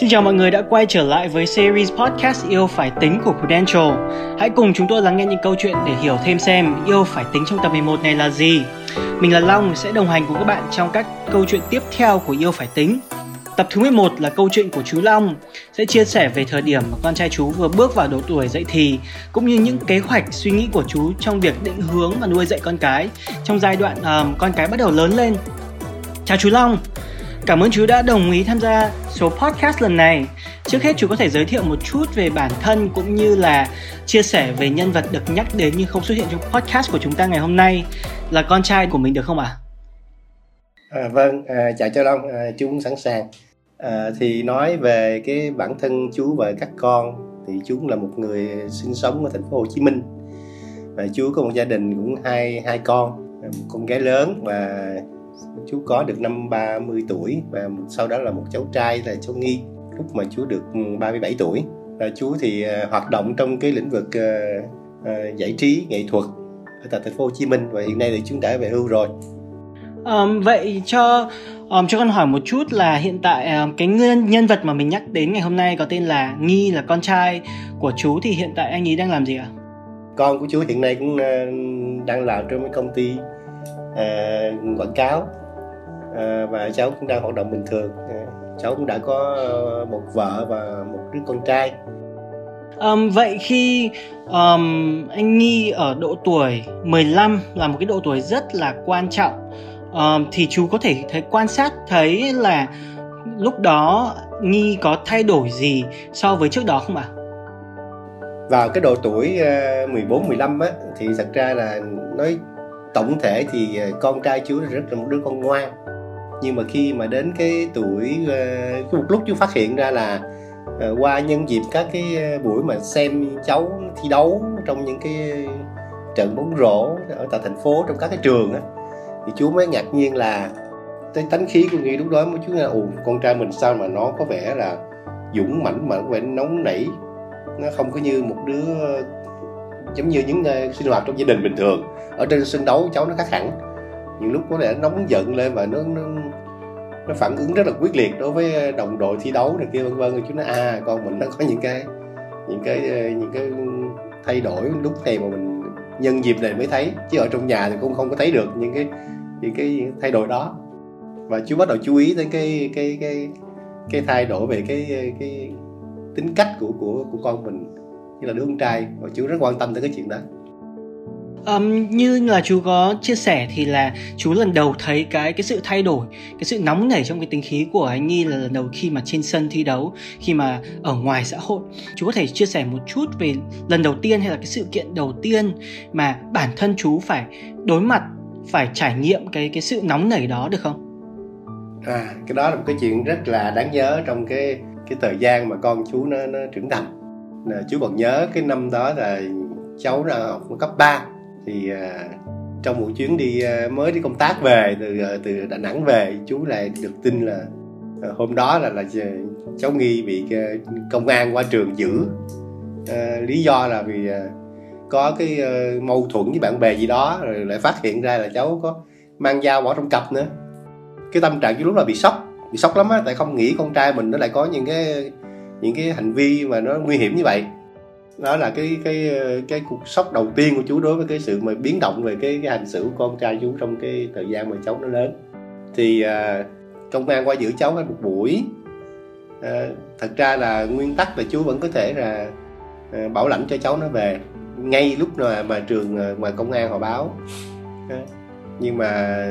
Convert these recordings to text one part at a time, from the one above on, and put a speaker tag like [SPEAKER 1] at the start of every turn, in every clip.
[SPEAKER 1] Xin chào mọi người đã quay trở lại với series podcast Yêu Phải Tính của Prudential. Hãy cùng chúng tôi lắng nghe những câu chuyện để hiểu thêm xem yêu phải tính trong tập 11 này là gì. Mình là Long sẽ đồng hành cùng các bạn trong các câu chuyện tiếp theo của Yêu Phải Tính. Tập thứ 11 là câu chuyện của chú Long sẽ chia sẻ về thời điểm mà con trai chú vừa bước vào độ tuổi dậy thì cũng như những kế hoạch suy nghĩ của chú trong việc định hướng và nuôi dạy con cái trong giai đoạn um, con cái bắt đầu lớn lên. Chào chú Long. Cảm ơn chú đã đồng ý tham gia số podcast lần này. Trước hết chú có thể giới thiệu một chút về bản thân cũng như là chia sẻ về nhân vật được nhắc đến nhưng không xuất hiện trong podcast của chúng ta ngày hôm nay là con trai của mình được không ạ?
[SPEAKER 2] À? À, vâng, à, chào cho Long, à, chú cũng sẵn sàng. À, thì nói về cái bản thân chú và các con thì chú cũng là một người sinh sống ở thành phố Hồ Chí Minh và chú có một gia đình cũng hai hai con à, một con gái lớn và chú có được năm 30 tuổi và sau đó là một cháu trai là cháu Nghi lúc mà chú được 37 tuổi và chú thì à, hoạt động trong cái lĩnh vực uh, uh, giải trí nghệ thuật ở tại thành phố Hồ Chí Minh và hiện nay thì chúng đã về hưu rồi.
[SPEAKER 1] Um, vậy cho um, cho con hỏi một chút là hiện tại um, cái nhân nhân vật mà mình nhắc đến ngày hôm nay có tên là Nghi là con trai của chú thì hiện tại anh ấy đang làm gì ạ?
[SPEAKER 2] Con của chú hiện nay cũng uh, đang làm trong cái công ty uh, quảng cáo và cháu cũng đang hoạt động bình thường à, cháu cũng đã có một vợ và một đứa con trai
[SPEAKER 1] Um, vậy khi um, anh Nghi ở độ tuổi 15 là một cái độ tuổi rất là quan trọng um, thì chú có thể thấy quan sát thấy là lúc đó Nghi có thay đổi gì so với trước đó không ạ? À?
[SPEAKER 2] Vào cái độ tuổi uh, 14 15 á thì thật ra là nói tổng thể thì con trai chú rất là một đứa con ngoan nhưng mà khi mà đến cái tuổi uh, một lúc chú phát hiện ra là uh, qua nhân dịp các cái ờ, buổi mà xem cháu thi đấu trong những cái trận bóng rổ ở tại thành phố trong các cái trường á thì chú mới ngạc nhiên là cái tánh khí của nghi lúc đó mới chú là ù con trai mình sao mà nó có vẻ là dũng mãnh mà có vẻ nóng nảy nó không có như một đứa giống như những uh, sinh hoạt trong gia đình bình thường. Ở trên sân đấu cháu nó khác hẳn những lúc có thể nóng giận lên và nó, nó nó phản ứng rất là quyết liệt đối với đồng đội thi đấu này kia vân vân. Chúng nó à con mình nó có những cái những cái ờ, những cái thay đổi lúc này mà mình nhân dịp này mới thấy. Chứ ở trong nhà thì cũng không có thấy được những cái những cái thay đổi đó. Và chú bắt đầu chú ý đến cái cái cái cái thay đổi về cái cái tính cách của của của con mình. Như là đứa con trai. Và chú rất quan tâm tới cái chuyện đó.
[SPEAKER 1] Um, như là chú có chia sẻ thì là chú lần đầu thấy cái cái sự thay đổi cái sự nóng nảy trong cái tính khí của anh Nhi là lần đầu khi mà trên sân thi đấu khi mà ở ngoài xã hội chú có thể chia sẻ một chút về lần đầu tiên hay là cái sự kiện đầu tiên mà bản thân chú phải đối mặt phải trải nghiệm cái cái sự nóng nảy đó được không?
[SPEAKER 2] À cái đó là một cái chuyện rất là đáng nhớ trong cái cái thời gian mà con chú nó nó trưởng thành. Chú còn nhớ cái năm đó là cháu ra học cấp 3 thì à, trong một chuyến đi à, mới đi công tác về từ à, từ đà nẵng về chú lại được tin là à, hôm đó là là cháu nghi bị à, công an qua trường giữ. À, lý do là vì à, có cái à, mâu thuẫn với bạn bè gì đó rồi lại phát hiện ra là cháu có mang dao bỏ trong cặp nữa. Cái tâm trạng chú lúc là bị sốc bị sốc lắm á tại không nghĩ con trai mình nó lại có những cái những cái hành vi mà nó nguy hiểm như vậy đó là cái cái cái cuộc sốc đầu tiên của chú đối với cái sự mà biến động về cái, cái hành xử của con trai chú trong cái thời gian mà cháu nó lớn. Thì à, công an qua giữ cháu một buổi. À, thật ra là nguyên tắc là chú vẫn có thể là à, bảo lãnh cho cháu nó về ngay lúc mà mà trường ngoài công an họ báo. À, nhưng mà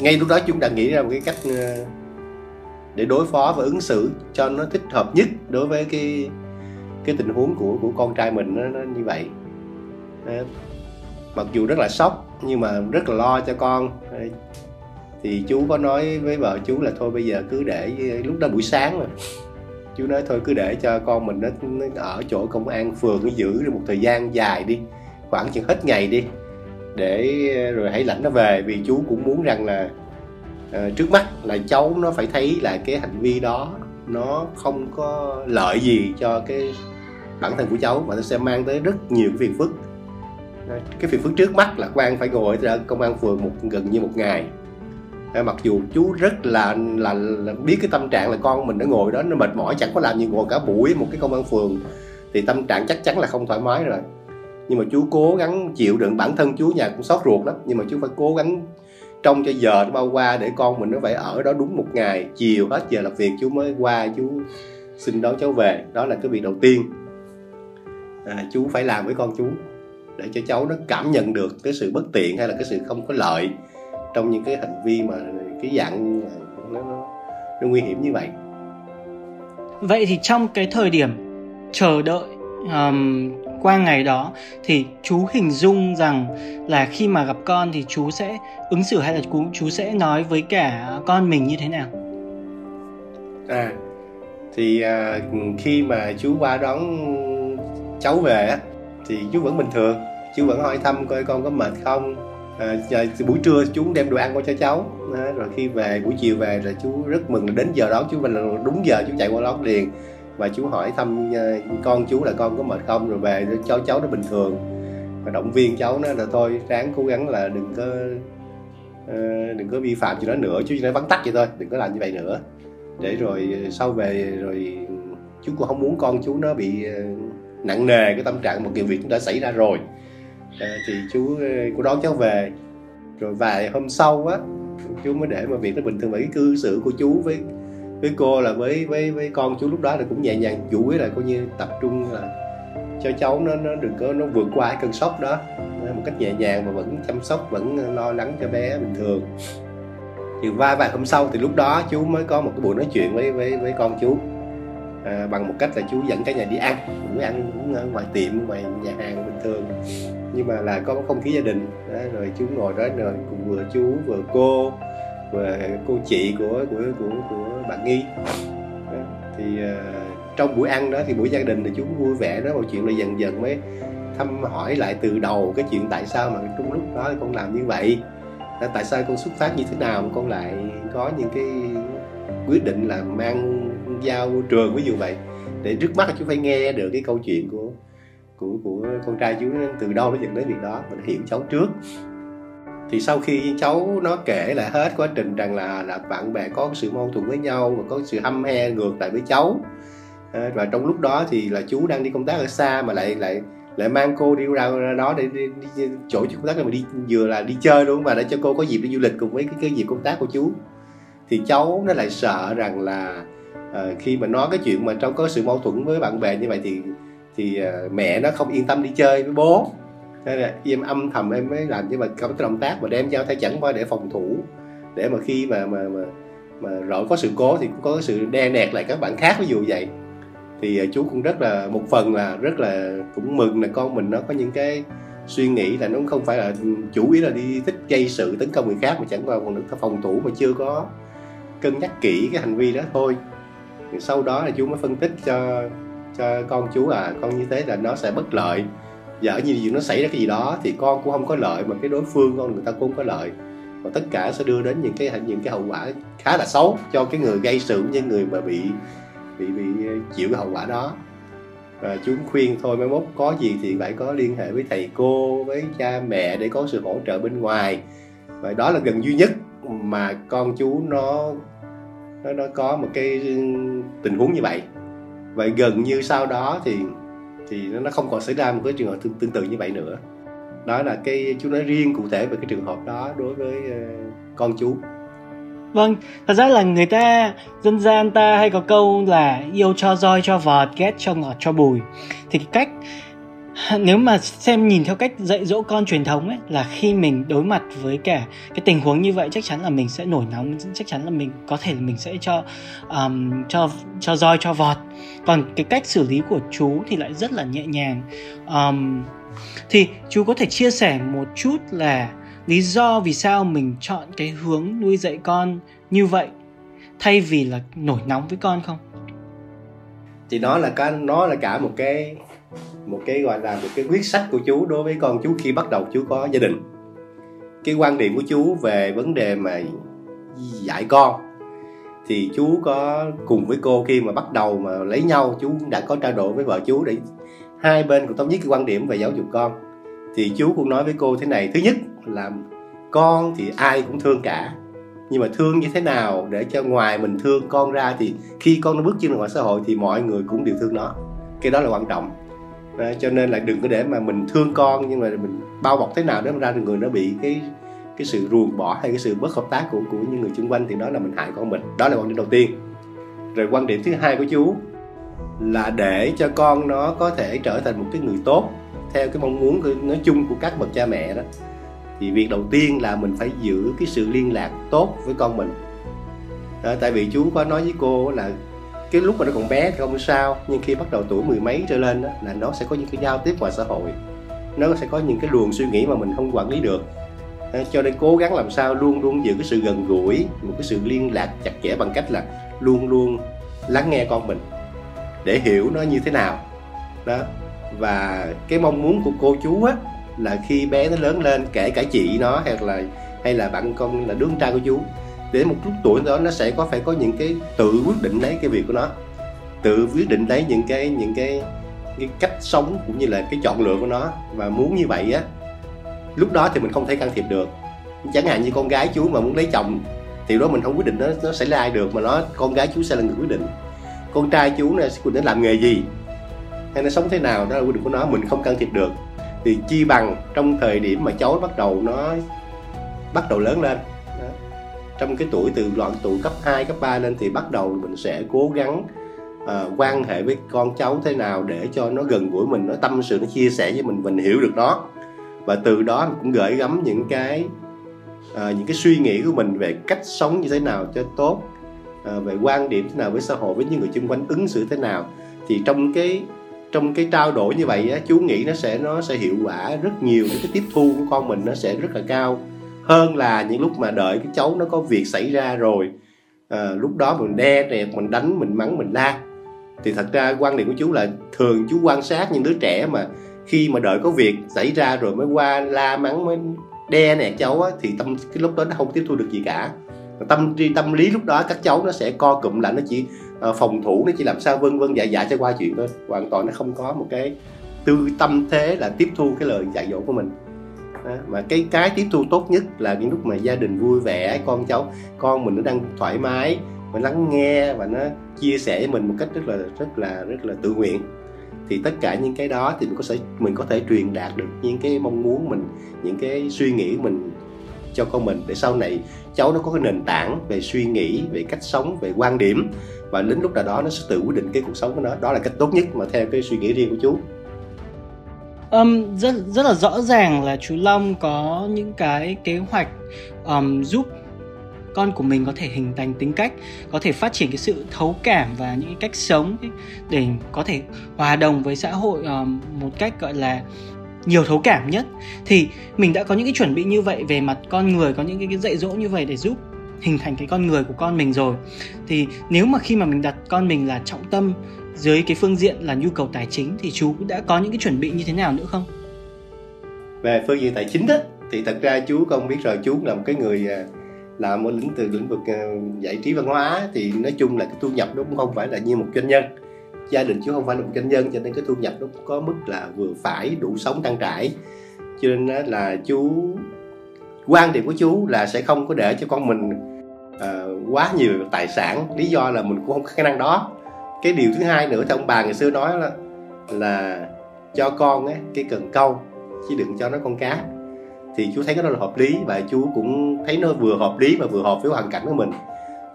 [SPEAKER 2] ngay lúc đó chúng đã nghĩ ra một cái cách à, để đối phó và ứng xử cho nó thích hợp nhất đối với cái cái tình huống của của con trai mình nó, nó như vậy. Ờ, mặc dù rất là sốc nhưng mà rất là lo cho con. Ờ, thì chú có nói với vợ chú là thôi bây giờ cứ để lúc đó buổi sáng mà. Chú nói thôi cứ để cho con mình nó, nó ở chỗ công an phường nó giữ được một thời gian dài đi khoảng chừng hết ngày đi để rồi hãy lãnh nó về. Vì chú cũng muốn rằng là uh, trước mắt là cháu nó phải thấy là cái hành vi đó nó không có lợi gì cho cái bản thân của cháu và nó sẽ mang tới rất nhiều cái phiền phức. Cái phiền phức trước mắt là quan phải ngồi ở công an phường một gần như một ngày. Mặc dù chú rất là, là là biết cái tâm trạng là con mình nó ngồi đó nó mệt mỏi chẳng có làm gì ngồi cả buổi một cái công an phường thì tâm trạng chắc chắn là không thoải mái rồi. Nhưng mà chú cố gắng chịu đựng bản thân chú nhà cũng xót ruột lắm nhưng mà chú phải cố gắng trong cho giờ nó bao qua để con mình nó phải ở đó đúng một ngày. Chiều hết giờ làm việc chú mới qua chú xin đón cháu về. Đó là cái việc đầu tiên à, chú phải làm với con chú để cho cháu nó cảm nhận được cái sự bất tiện hay là cái sự không có lợi trong những cái hành vi mà cái dạng nó, nó, nó nguy hiểm như vậy.
[SPEAKER 1] Vậy thì trong cái thời điểm chờ đợi um, qua ngày đó thì chú hình dung rằng là khi mà gặp con thì chú sẽ ứng xử hay là chú chú sẽ nói với cả con mình như thế nào?
[SPEAKER 2] À thì à, khi mà chú qua đón cháu về á thì chú vẫn bình thường. Chú vẫn hỏi thăm coi con có mệt không. À, buổi trưa chú đem đồ ăn qua cho cháu. À, rồi khi về buổi chiều về là chú rất mừng đến giờ đó chú mình là đúng giờ chú chạy qua đón liền. Và chú hỏi thăm ờ, con chú là con có mệt không rồi về cho cháu nó bình thường. Và động viên cháu nó là thôi ráng cố gắng là đừng có uh, đừng có vi phạm gì đó nữa. Chú chỉ nói vắn tắt vậy thôi đừng có làm như vậy nữa. Để rồi sau về rồi chú cũng không muốn con chú nó bị uh, nặng nề cái tâm trạng một cái việc cũng đã xảy ra rồi. À, thì chú ờ, cô đón cháu về. Rồi vài hôm sau á chú mới để mà việc nó bình thường. Và cái cư xử của chú với với cô là với với với con chú lúc đó là cũng nhẹ nhàng chủ yếu là coi như tập trung là cho cháu nó nó đừng có nó vượt qua cái cơn sốc đó. Ờ, một cách nhẹ nhàng mà vẫn chăm sóc vẫn lo lắng cho bé bình thường. Thì vài vài hôm sau thì lúc đó chú mới có một cái buổi nói chuyện với với với con chú à, bằng một cách là chú dẫn cả nhà đi ăn cũng ăn cũng ở ngoài tiệm ngoài nhà hàng bình thường nhưng mà là có không khí gia đình đó, rồi chú ngồi đó rồi cùng vừa chú vừa cô vừa cô chị của của của của bạn nghi đó. thì uh, trong buổi ăn đó thì buổi gia đình thì chú vui vẻ đó một chuyện là dần dần mới thăm hỏi lại từ đầu cái chuyện tại sao mà trong lúc đó con làm như vậy tại sao con xuất phát như thế nào mà con lại có những cái quyết định là mang giao trường ví dụ vậy để trước mắt là chú phải nghe được cái câu chuyện của của của con trai chú từ đâu nó dẫn đến việc đó mình hiểu cháu trước. Thì sau khi cháu nó kể lại hết quá trình rằng là là bạn bè có sự mâu thuẫn với nhau và có sự hâm he ngược lại với cháu. À, và trong lúc đó thì là chú đang đi công tác ở xa mà lại lại lại mang cô đi ra, ra đó để đi, đi, đi chỗ công tác mà đi vừa là đi chơi luôn và để cho cô có dịp đi du lịch cùng với cái cái dịp công tác của chú. Thì cháu nó lại sợ rằng là à, khi mà nói cái chuyện mà trong có sự mâu thuẫn với bạn bè như vậy thì thì à, mẹ nó không yên tâm đi chơi với bố. Nên là em âm thầm em mới làm nhưng mà có cái động tác mà đem giao thay chẳng qua để phòng thủ. Để mà khi mà mà mà mà rõ có sự cố thì cũng có sự đe nẹt lại các bạn khác ví dụ vậy. Thì ờ, chú cũng rất là một phần là rất là cũng mừng là con mình nó có những cái suy nghĩ là nó không phải là chủ yếu là đi thích gây sự tấn công người khác mà chẳng qua còn được phòng thủ mà chưa có cân nhắc kỹ cái hành vi đó thôi sau đó là chú mới phân tích cho cho con chú à con như thế là nó sẽ bất lợi. Và như gì nó xảy ra cái gì đó thì con cũng không có lợi, mà cái đối phương con người ta cũng không có lợi. Và tất cả sẽ đưa đến những cái những cái hậu quả khá là xấu cho cái người gây sự như người mà bị bị bị chịu cái hậu quả đó. Và chú khuyên thôi, mai mốt có gì thì phải có liên hệ với thầy cô, với cha mẹ để có sự hỗ trợ bên ngoài. Và đó là gần duy nhất mà con chú nó nó nó có một cái tình huống như vậy. Vậy gần như sau đó thì thì nó không còn xảy ra một cái trường hợp tương, tương tự như vậy nữa. Đó là cái chú nói riêng cụ thể về cái trường hợp đó đối với ờ, con chú.
[SPEAKER 1] Vâng, thật ra là người ta dân gian ta hay có câu là yêu cho roi cho vọt, ghét cho ngọt cho bùi. Thì cái cách nếu mà xem nhìn theo cách dạy dỗ con truyền thống ấy là khi mình đối mặt với cả cái tình huống như vậy chắc chắn là mình sẽ nổi nóng chắc chắn là mình có thể là mình sẽ cho um, cho cho roi cho vọt. Còn cái cách xử lý của chú thì lại rất là nhẹ nhàng. Um, thì chú có thể chia sẻ một chút là lý do vì sao mình chọn cái hướng nuôi dạy con như vậy thay vì là nổi nóng với con không?
[SPEAKER 2] Thì nó là cái nó là cả một cái một cái gọi là một cái quyết sách của chú đối với con chú khi bắt đầu chú có gia đình. Cái quan điểm của chú về vấn đề mà dạy con, thì chú có cùng với cô khi mà bắt đầu mà lấy nhau chú đã có trao đổi với vợ chú để hai bên cùng thống nhất cái quan điểm về giáo dục con. Thì chú cũng nói với cô thế này, thứ nhất là con thì ai cũng thương cả, nhưng mà thương như thế nào để cho ngoài mình thương con ra thì khi con nó bước chân ra ngoài xã hội thì mọi người cũng đều thương nó. Cái đó là quan trọng đó, cho nên là đừng có để mà mình thương con nhưng mà mình bao bọc thế nào để ra người nó bị cái cái sự ruồng bỏ hay cái sự bất hợp tác của của những người xung quanh thì đó là mình hại con mình. Đó là quan điểm đầu tiên. Rồi quan điểm thứ hai của chú là để cho con nó có thể trở thành một cái người tốt theo cái mong muốn nói chung của các bậc cha mẹ đó thì việc đầu tiên là mình phải giữ cái sự liên lạc tốt với con mình. Đó, tại vì chú có nói với cô là cái lúc mà nó còn bé thì không sao nhưng khi bắt đầu tuổi mười mấy trở lên đó, là nó sẽ có những cái giao tiếp ngoài xã hội. Nó sẽ có những cái luồng suy nghĩ mà mình không quản lý được. Ờ, cho nên cố gắng làm sao luôn luôn giữ cái sự gần gũi một cái sự liên lạc chặt chẽ bằng cách là luôn luôn lắng nghe con mình để hiểu nó như thế nào. Đó và cái mong muốn của cô chú á là khi bé nó lớn lên kể cả chị nó hay là hay là bạn con là đứa con trai của chú đến một chút tuổi đó, nó sẽ có, phải có những cái tự quyết định lấy cái việc của nó. Tự quyết định lấy những cái những cái cái cách sống cũng như là cái chọn lựa của nó. Và muốn như vậy á, lúc đó thì mình không thể can thiệp được. Chẳng hạn như con gái chú mà muốn lấy chồng, thì đó mình không quyết định nó nó sẽ là ai được, mà nó, con gái chú sẽ là người quyết định. Con trai chú này quyết định làm nghề gì, hay nó sống thế nào, đó là quyết định của nó, mình không can thiệp được. Thì chi bằng trong thời điểm mà cháu bắt đầu nó, bắt đầu lớn lên trong cái tuổi từ đoạn tuổi cấp 2, cấp 3 lên thì bắt đầu mình sẽ cố gắng uh, quan hệ với con cháu thế nào để cho nó gần gũi mình nó tâm sự nó chia sẻ với mình mình hiểu được nó. Và từ đó mình cũng gửi gắm những cái uh, những cái suy nghĩ của mình về cách sống như thế nào cho tốt uh, về quan điểm thế nào với xã hội với những người xung quanh ứng xử thế nào. Thì trong cái trong cái trao đổi như vậy á, chú nghĩ nó sẽ nó sẽ hiệu quả rất nhiều cái tiếp thu của con mình nó sẽ rất là cao hơn là những lúc mà đợi cái cháu nó có việc xảy ra rồi à, lúc đó mình đe rẹt mình đánh mình mắng mình la. Thì thật ra quan điểm của chú là thường chú quan sát những đứa trẻ mà khi mà đợi có việc xảy ra rồi mới qua la mắng mới đe nè cháu á, thì tâm cái lúc đó nó không tiếp thu được gì cả. Tâm tâm lý lúc đó các cháu nó sẽ co cụm lại nó chỉ uh, phòng thủ nó chỉ làm sao vân vân dạ dạ cho qua chuyện thôi. Hoàn toàn nó không có một cái tư tâm thế là tiếp thu cái lời dạy dỗ của mình mà cái cái tiếp thu tốt nhất là những lúc mà gia đình vui vẻ, con cháu, con mình nó đang thoải mái, mình lắng nghe và nó chia sẻ với mình một cách rất là rất là rất là tự nguyện. Thì tất cả những cái đó thì mình có thể, mình có thể truyền đạt được những cái mong muốn mình, những cái suy nghĩ của mình cho con mình để sau này cháu nó có cái nền tảng về suy nghĩ, về cách sống, về quan điểm và đến lúc nào đó nó sẽ tự quyết định cái cuộc sống của nó. Đó là cách tốt nhất mà theo cái suy nghĩ riêng của chú
[SPEAKER 1] um, rất rất là rõ ràng là chú Long có những cái kế hoạch um, giúp con của mình có thể hình thành tính cách có thể phát triển cái sự thấu cảm và những cái cách sống để có thể hòa đồng với xã hội um, một cách gọi là nhiều thấu cảm nhất. Thì mình đã có những cái chuẩn bị như vậy về mặt con người có những cái, cái dạy dỗ như vậy để giúp hình thành cái con người của con mình rồi. Thì nếu mà khi mà mình đặt con mình là trọng tâm dưới cái phương diện là nhu cầu tài chính thì chú đã có những cái chuẩn bị như thế nào nữa không?
[SPEAKER 2] Về phương diện tài chính đó thì thật ra chú không biết rồi. Chú là một cái người à, làm ở lĩnh từ lĩnh vực à, giải trí văn hóa thì nói chung là cái thu nhập nó cũng không phải là như một doanh nhân. Gia đình chú không phải là một doanh nhân cho nên cái thu nhập nó cũng có mức là vừa phải đủ sống trang trải. Cho nên là chú quan điểm của chú là sẽ không có để cho con mình uh, quá nhiều tài sản. Lý do là mình cũng không có khả năng đó cái điều thứ hai nữa thì ông bà ngày xưa nói là là cho con ấy, cái cần câu chứ đừng cho nó con cá. Thì chú thấy cái đó là hợp lý và chú cũng thấy nó vừa hợp lý mà vừa hợp với hoàn cảnh của mình.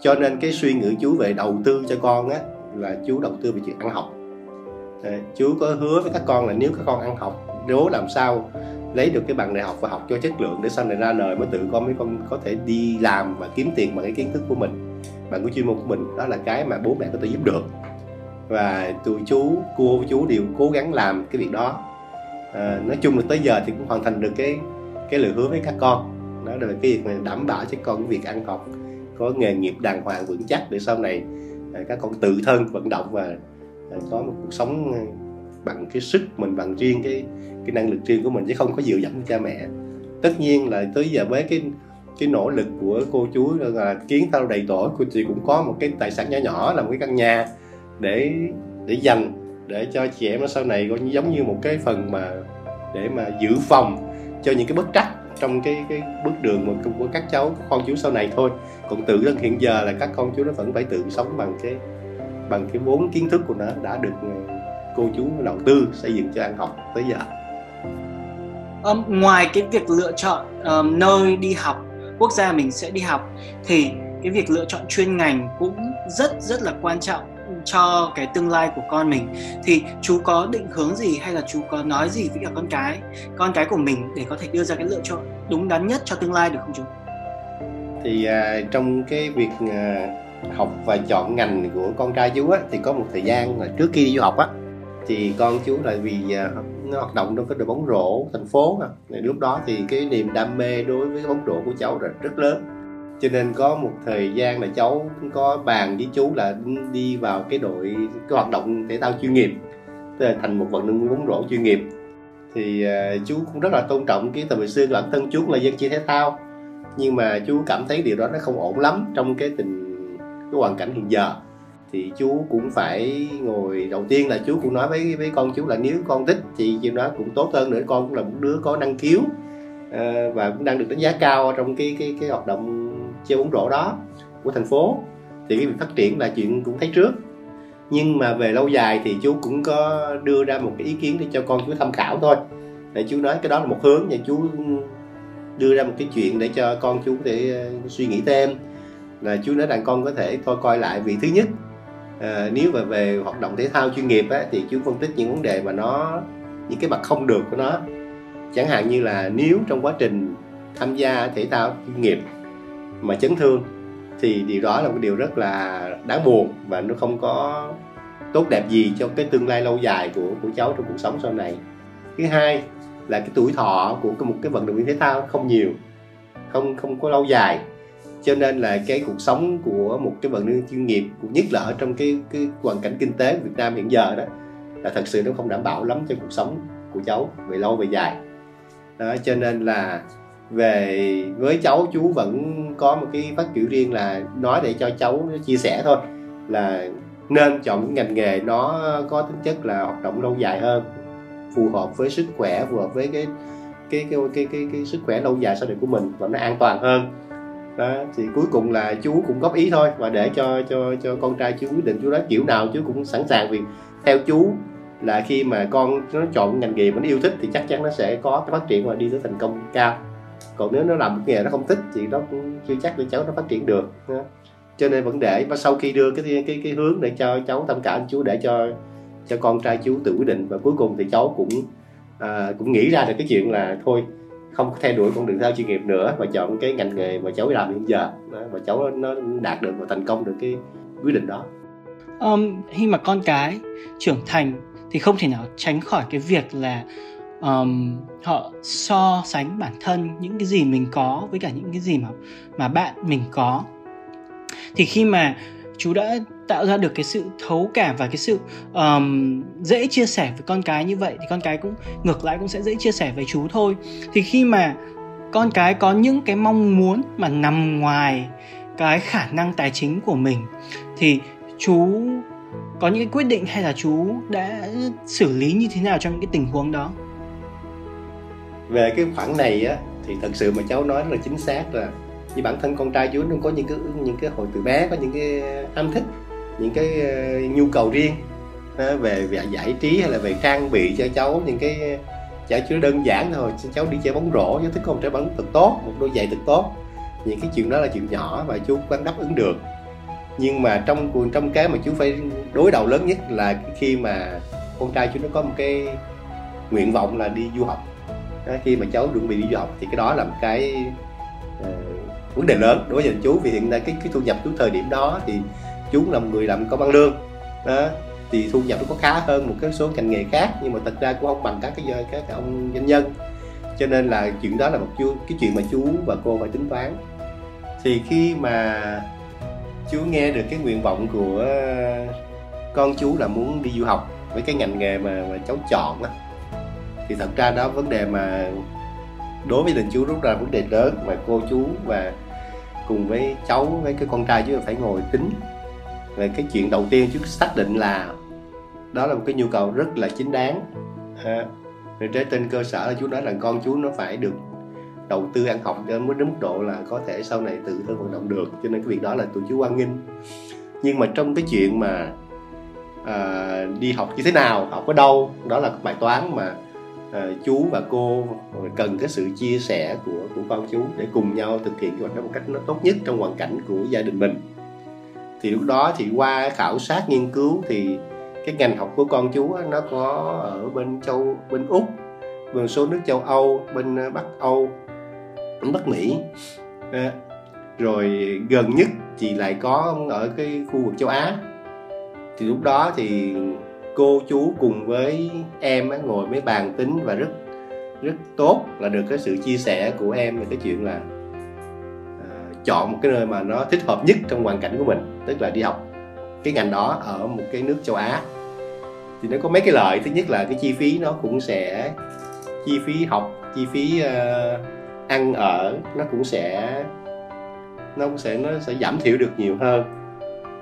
[SPEAKER 2] Cho nên cái suy nghĩ chú về đầu tư cho con á là chú đầu tư về chuyện ăn học. À, chú có hứa với các con là nếu các con ăn học đố làm sao lấy được cái bằng đại học và học cho chất lượng để sau này ra đời mới tự con mới con có thể đi làm và kiếm tiền bằng cái kiến thức của mình bằng cái chuyên môn của mình. Đó là cái mà bố mẹ có thể giúp được và tụi chú cô chú đều cố gắng làm cái việc đó. À, nói chung là tới giờ thì cũng hoàn thành được cái cái lời hứa với các con. Đó là cái việc mà đảm bảo cho con cái việc ăn học có nghề nghiệp đàng hoàng vững chắc để sau này à, các con tự thân vận động và à, có một cuộc sống bằng cái sức mình bằng riêng cái cái năng lực riêng của mình chứ không có dựa dẫm cha mẹ. Tất nhiên là tới giờ với cái cái nỗ lực của cô chú là kiến thao đầy tổ cô chị cũng có một cái tài sản nhỏ nhỏ là một cái căn nhà để để dành để cho chị em nó sau này coi như giống như một cái phần mà để mà dự phòng cho những cái bất trắc trong cái cái bước đường mà của các cháu các con chú sau này thôi. Còn tự thân hiện giờ là các con chú nó vẫn phải tự sống bằng cái bằng cái vốn kiến thức của nó đã được ờ, cô chú đầu tư xây dựng cho ăn học tới giờ.
[SPEAKER 1] Um, ngoài cái việc lựa chọn um, nơi đi học quốc gia mình sẽ đi học thì cái việc lựa chọn chuyên ngành cũng rất rất là quan trọng cho cái tương lai của con mình thì chú có định hướng gì hay là chú có nói gì với cả con cái con cái của mình để có thể đưa ra cái lựa chọn đúng đắn nhất cho tương lai được không chú
[SPEAKER 2] thì à, trong cái việc à, học và chọn ngành của con trai chú á thì có một thời gian là trước khi đi du học á thì con chú là vì à, nó hoạt động trong cái đội bóng rổ thành phố à. lúc đó thì cái niềm đam mê đối với bóng rổ của cháu là rất lớn cho nên có một thời gian là cháu có bàn với chú là đi vào cái đội cái hoạt động thể thao chuyên nghiệp tức là thành một vận động viên bóng rổ chuyên nghiệp. Thì uh, chú cũng rất là tôn trọng cái thời xưa bản thân chú là dân chơi thể thao nhưng mà chú cảm thấy điều đó nó không ổn lắm trong cái tình cái hoàn cảnh hiện giờ. Thì chú cũng phải ngồi đầu tiên là chú cũng nói với với con chú là nếu con thích thì chuyện đó cũng tốt hơn nữa con cũng là một đứa có năng khiếu uh, và cũng đang được đánh giá cao trong cái cái cái hoạt động chơi bóng rổ đó của thành phố. Thì cái việc phát triển là chuyện cũng thấy trước. Nhưng mà về lâu dài thì chú cũng có đưa ra một cái ý kiến để cho con chú tham khảo thôi. Để chú nói cái đó là một hướng và chú đưa ra một cái chuyện để cho con chú có thể ờ, suy nghĩ thêm. Là chú nói rằng con có thể thôi coi lại vì thứ nhất. À, nếu mà về hoạt động thể thao chuyên nghiệp á, thì chú phân tích những vấn đề mà nó những cái mặt không được của nó. Chẳng hạn như là nếu trong quá trình tham gia thể thao chuyên nghiệp mà chấn thương, thì điều đó là một điều rất là đáng buồn và nó không có tốt đẹp gì cho cái tương lai lâu dài của của cháu trong cuộc sống sau này. Thứ hai là cái tuổi thọ của một cái vận động viên thể thao không nhiều, không không có lâu dài. Cho nên là cái cuộc sống của một cái vận động viên chuyên nghiệp nhất là ở trong cái cái hoàn cảnh kinh tế của Việt Nam hiện giờ đó, là thật sự nó không đảm bảo lắm cho cuộc sống của cháu về lâu về dài. Đó, cho nên là về với cháu chú vẫn có một cái phát biểu riêng là nói để cho cháu chia sẻ thôi. Là nên chọn những ngành nghề nó có tính chất là hoạt động lâu dài hơn phù hợp với sức khỏe phù hợp với cái cái cái cái cái, cái sức khỏe lâu dài sau này của mình và nó an toàn hơn. Đó thì cuối cùng là chú cũng góp ý thôi và để cho cho cho con trai chú quyết định chú nói kiểu nào chú cũng sẵn sàng. Vì theo chú là khi mà con nó chọn ngành nghề mình nó yêu thích thì chắc chắn nó sẽ có cái phát triển và đi tới thành công cao còn nếu nó làm một nghề nó không thích thì nó cũng chưa chắc để cháu nó phát triển được cho nên vẫn để và sau khi đưa cái cái cái hướng để cho cháu tham khảo chú để cho cho con trai chú tự quyết định. Và cuối cùng thì cháu cũng à, cũng nghĩ ra được cái chuyện là thôi không theo đuổi con đường theo chuyên nghiệp nữa và chọn cái ngành nghề mà cháu làm hiện giờ và cháu nó đạt được và thành công được cái quyết định đó.
[SPEAKER 1] Um, khi mà con cái trưởng thành thì không thể nào tránh khỏi cái việc là um, họ so sánh bản thân những cái gì mình có với cả những cái gì mà mà bạn mình có. Thì khi mà chú đã tạo ra được cái sự thấu cảm và cái sự um, dễ chia sẻ với con cái như vậy thì con cái cũng ngược lại cũng sẽ dễ chia sẻ với chú thôi. Thì khi mà con cái có những cái mong muốn mà nằm ngoài cái khả năng tài chính của mình thì chú có những cái quyết định hay là chú đã xử lý như thế nào trong những cái tình huống đó?
[SPEAKER 2] Về cái khoản này á, thì thật sự mà cháu nói rất là chính xác là như bản thân con trai chú nó có những cái những cái hồi từ bé, có những cái ham thích, những cái ờ, nhu cầu riêng về về giải trí hay là về trang bị cho cháu những cái chả chú đơn giản thôi cháu đi chơi bóng rổ, cháu thích con trẻ bóng thật tốt, một đôi giày thật tốt. Những cái chuyện đó là chuyện nhỏ và chú vẫn đáp ứng được. Nhưng mà trong trong cái mà chú phải đối đầu lớn nhất là khi mà con trai chú nó có một cái nguyện vọng là đi du học đó, khi mà cháu chuẩn bị đi du học thì cái đó là một cái uh, vấn đề lớn đối với chú. Vì hiện nay cái cái thu nhập chú thời điểm đó thì chú là một người làm công ăn lương đó. Thì thu nhập nó có khá hơn một cái số ngành nghề khác nhưng mà thật ra cũng không bằng các cái các ông doanh nhân. Cho nên là chuyện đó là một chú cái chuyện mà chú và cô phải tính toán. Thì khi mà chú nghe được cái nguyện vọng của con chú là muốn đi du học với cái ngành nghề mà, mà cháu chọn á thì thật ra đó vấn đề mà đối với đình chú rút ra vấn đề lớn mà cô chú và cùng với cháu với cái con trai chứ phải ngồi tính về cái chuyện đầu tiên chú xác định là đó là một cái nhu cầu rất là chính đáng. À, trên trên cơ sở là chú nói là con chú nó phải được đầu tư ăn học cho đến mức độ là có thể sau này tự thân vận động được cho nên cái việc đó là tụi chú quan nghênh. Nhưng mà trong cái chuyện mà à, đi học như thế nào học ở đâu đó là bài toán mà Ờ, chú và cô cần cái sự chia sẻ của của con chú để cùng nhau thực hiện cái hoạt động một cách nó tốt nhất trong hoàn cảnh của gia đình mình. Thì lúc đó thì qua khảo sát nghiên cứu thì cái ngành học của con chú nó có ở bên châu bên úc bên số nước châu âu bên ờ, bắc âu bên bắc mỹ. À, rồi gần nhất thì lại có ở cái khu vực châu á. Thì lúc đó thì cô chú cùng với em ngồi mấy bàn tính và rất rất tốt là được cái sự chia sẻ của em về cái chuyện là uh, chọn một cái nơi mà nó thích hợp nhất trong hoàn cảnh của mình tức là đi học. Cái ngành đó ở một cái nước châu Á. Thì nó có mấy cái lợi thứ nhất là cái chi phí nó cũng sẽ chi phí học chi phí uh, ăn ở nó cũng sẽ nó cũng sẽ nó sẽ giảm thiểu được nhiều hơn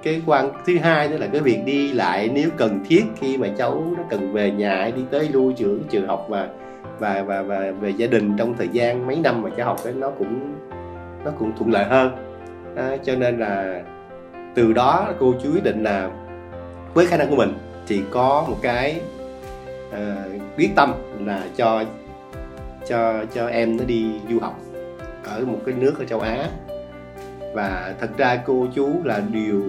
[SPEAKER 2] cái quan thứ hai nữa là cái việc đi lại nếu cần thiết khi mà cháu nó cần về nhà đi tới lui trường trường học và và và và về gia đình trong thời gian mấy năm mà cháu học ấy nó cũng nó cũng thuận lợi hơn. À, cho nên là từ đó cô chú ý định là với khả năng của mình thì có một cái uh, quyết tâm là cho cho cho em nó đi du học ở một cái nước ở châu Á. Và thật ra cô chú là điều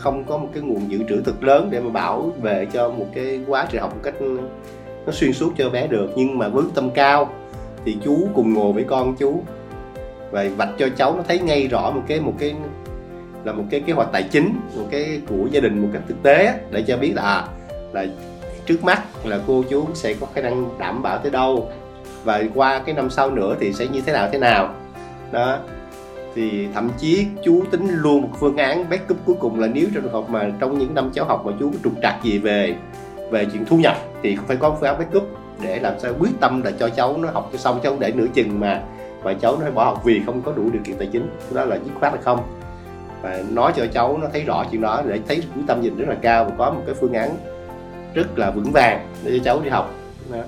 [SPEAKER 2] không có một cái nguồn dự trữ thực lớn để mà bảo vệ cho một cái quá trình học một cách nó xuyên suốt cho bé được. Nhưng mà với tâm cao thì chú cùng ngồi với con chú và vạch cho cháu nó thấy ngay rõ một cái một cái, là một cái kế hoạch tài chính, một cái của gia đình một cách thực tế để cho biết là à, là trước mắt là cô chú sẽ có khả năng đảm bảo tới đâu và qua cái năm sau nữa thì sẽ như thế nào thế nào. Đó thì thậm chí chú tính luôn một phương án backup cuối cùng là nếu trong trường hợp mà trong những năm cháu học mà chú có trục trặc gì về về chuyện thu nhập thì phải có phương án backup để làm sao quyết tâm là cho cháu nó học cho xong, cháu để nửa chừng mà và cháu nó phải bỏ học vì không có đủ điều kiện tài chính. Đó là dứt khoát hay không. Và nói cho cháu nó thấy rõ chuyện đó để thấy quyết tâm nhìn rất là cao và có một cái phương án rất là vững vàng để cho cháu đi học. Đó.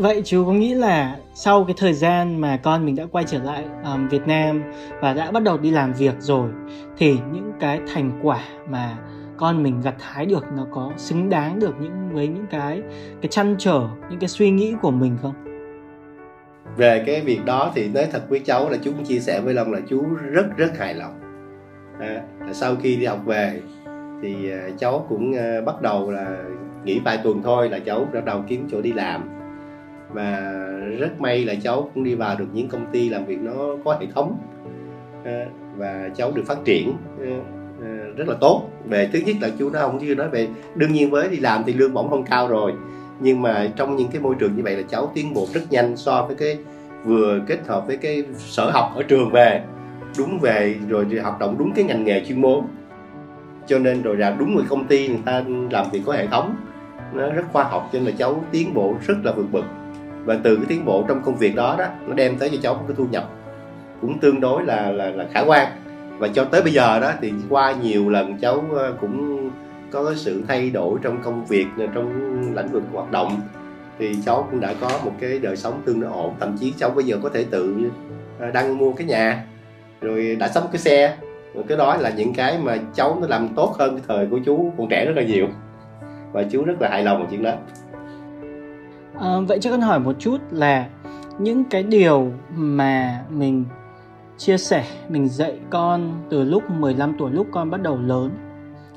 [SPEAKER 1] Vậy chú có nghĩ là sau cái thời gian mà con mình đã quay trở lại um, Việt Nam và đã bắt đầu đi làm việc rồi thì những cái thành quả mà con mình gặt hái được nó có xứng đáng được những với những cái cái chăn trở những cái suy nghĩ của mình không?
[SPEAKER 2] Về cái việc đó thì nói thật với cháu là chú cũng chia sẻ với Long là chú rất rất hài lòng. À, là sau khi đi học về thì à, cháu cũng ờ, bắt đầu là nghỉ vài tuần thôi là cháu bắt đầu kiếm chỗ đi làm và rất may là cháu cũng đi vào được những công ty làm việc nó có hệ thống. Ờ, và cháu được phát triển ờ, ờ, rất là tốt. Về thứ nhất là chú nó không chưa nói về, đương nhiên với đi làm thì lương bổng không cao rồi. Nhưng mà trong những cái môi trường như vậy là cháu tiến bộ rất nhanh so với cái, vừa kết hợp với cái sở học ở trường về. Đúng về, rồi học động đúng cái ngành nghề chuyên môn. Cho nên rồi ra đúng người công ty người ta làm việc có hệ thống. Nó rất khoa học cho nên là cháu tiến bộ rất là vượt bậc và từ cái tiến bộ trong công việc đó đó nó đem tới cho cháu một cái thu nhập cũng tương đối là là, là khả quan. Và cho tới bây giờ đó thì qua nhiều lần cháu ờ, cũng có cái sự thay đổi trong công việc ờ, trong lĩnh vực hoạt động thì cháu cũng đã có một cái đời sống tương đối ổn. Thậm chí cháu bây giờ có thể tự ờ, đăng mua cái nhà rồi đã sắm cái xe. Rồi cái đó là những cái mà cháu nó làm tốt hơn cái thời của chú còn trẻ rất là nhiều. Và chú rất là hài lòng về chuyện đó.
[SPEAKER 1] À, vậy cho con hỏi một chút là những cái điều mà mình chia sẻ, mình dạy con từ lúc 15 tuổi lúc con bắt đầu lớn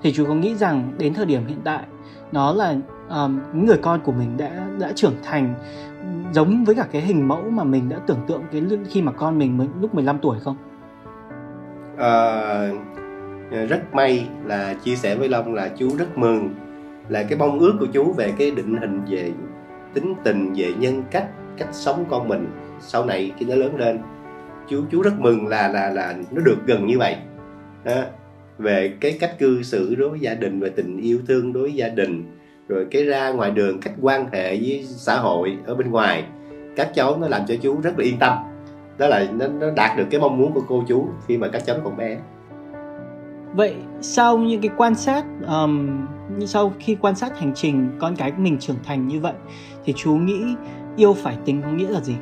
[SPEAKER 1] thì chú có nghĩ rằng đến thời điểm hiện tại nó là um, người con của mình đã đã trưởng thành giống với cả cái hình mẫu mà mình đã tưởng tượng cái khi mà con mình mới lúc 15 tuổi không?
[SPEAKER 2] À, rất may là chia sẻ với Long là chú rất mừng là cái mong ước của chú về cái định hình về tính tình về nhân cách cách sống con mình sau này khi nó lớn lên. Chú chú rất mừng là là là nó được gần như vậy. Đó. về cái cách cư xử đối với gia đình về tình yêu thương đối với gia đình rồi cái ra ngoài đường cách quan hệ với xã hội ở bên ngoài các cháu nó làm cho chú rất là yên tâm. Đó là nó, nó đạt được cái mong muốn của cô chú khi mà các cháu còn bé
[SPEAKER 1] vậy sau những cái quan sát um, sau khi quan sát hành trình con cái mình trưởng thành như vậy thì chú nghĩ yêu phải tính có nghĩa là gì?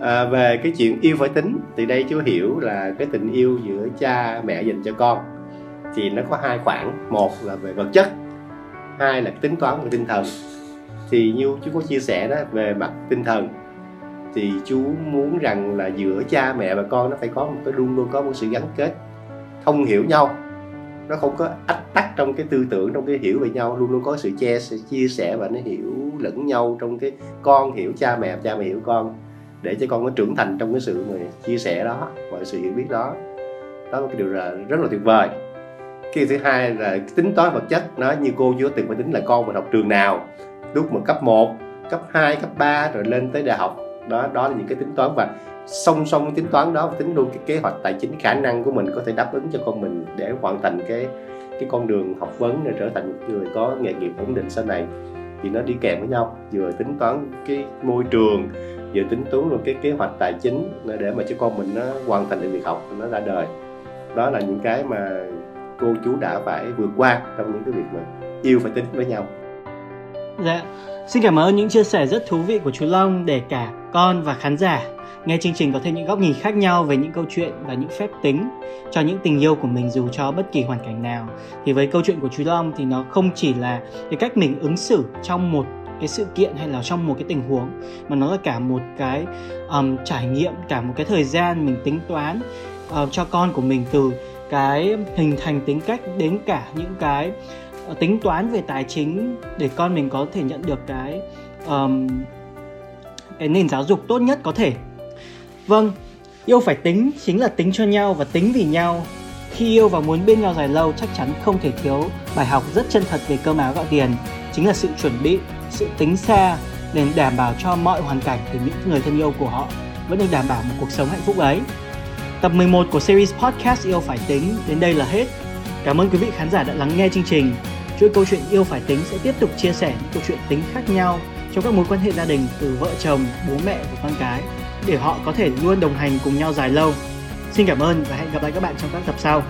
[SPEAKER 2] À, về cái chuyện yêu phải tính thì đây chú hiểu là cái tình yêu giữa cha mẹ dành cho con thì nó có hai khoảng. Một là về vật chất hai là tính toán về tinh thần. Thì như chú có chia sẻ đó về mặt tinh thần thì chú muốn rằng là giữa cha mẹ và con nó phải có một cái luôn luôn có một sự gắn kết thông hiểu nhau. Nó không có ách tắc trong cái tư tưởng, trong cái hiểu về nhau, luôn luôn có sự che, sự chia sẻ và nó hiểu lẫn nhau trong cái con hiểu cha mẹ cha mẹ hiểu con, để cho con nó trưởng thành trong cái sự mà chia sẻ đó, và sự hiểu biết đó. Đó là cái điều là rất là tuyệt vời. Cái thứ hai là tính toán vật chất, nó như cô chưa từng phải tính là con mình học trường nào. Lúc mà cấp 1 cấp 2 cấp 3 rồi lên tới đại học, đó đó là những cái tính toán và song song với tính toán đó tính luôn cái kế hoạch tài chính, khả năng của mình có thể đáp ứng cho con mình để hoàn thành cái cái con đường học vấn để trở thành một người có nghề nghiệp ổn định sau này. Thì nó đi kèm với nhau, vừa tính toán cái môi trường, vừa tính toán luôn cái kế hoạch tài chính để mà cho con mình nó hoàn thành được việc học nó ra đời. Đó là những cái mà cô chú đã phải vượt qua trong những cái việc mà yêu phải tính với nhau
[SPEAKER 1] dạ. Xin cảm ơn những chia sẻ rất thú vị của chú Long để cả con và khán giả nghe chương trình có thêm những góc nhìn khác nhau về những câu chuyện và những phép tính cho những tình yêu của mình dù cho bất kỳ hoàn cảnh nào. Thì với câu chuyện của chú Long thì nó không chỉ là cái cách mình ứng xử trong một cái sự kiện hay là trong một cái tình huống mà nó là cả một cái um, trải nghiệm cả một cái thời gian mình tính toán uh, cho con của mình từ cái hình thành tính cách đến cả những cái tính toán về tài chính để con mình có thể nhận được cái um, cái nền giáo dục tốt nhất có thể Vâng, yêu phải tính chính là tính cho nhau và tính vì nhau. Khi yêu và muốn bên nhau dài lâu chắc chắn không thể thiếu bài học rất chân thật về cơm áo gạo tiền, chính là sự chuẩn bị, sự tính xa để đảm bảo cho mọi hoàn cảnh của những người thân yêu của họ vẫn được đảm bảo một cuộc sống hạnh phúc ấy. Tập 11 của series podcast Yêu Phải Tính đến đây là hết. Cảm ơn quý vị khán giả đã lắng nghe chương trình. Chuỗi câu chuyện Yêu Phải Tính sẽ tiếp tục chia sẻ những câu chuyện tính khác nhau trong các mối quan hệ gia đình từ vợ chồng, bố mẹ và con cái để họ có thể luôn đồng hành cùng nhau dài lâu. Xin cảm ơn và hẹn gặp lại các bạn trong các tập sau.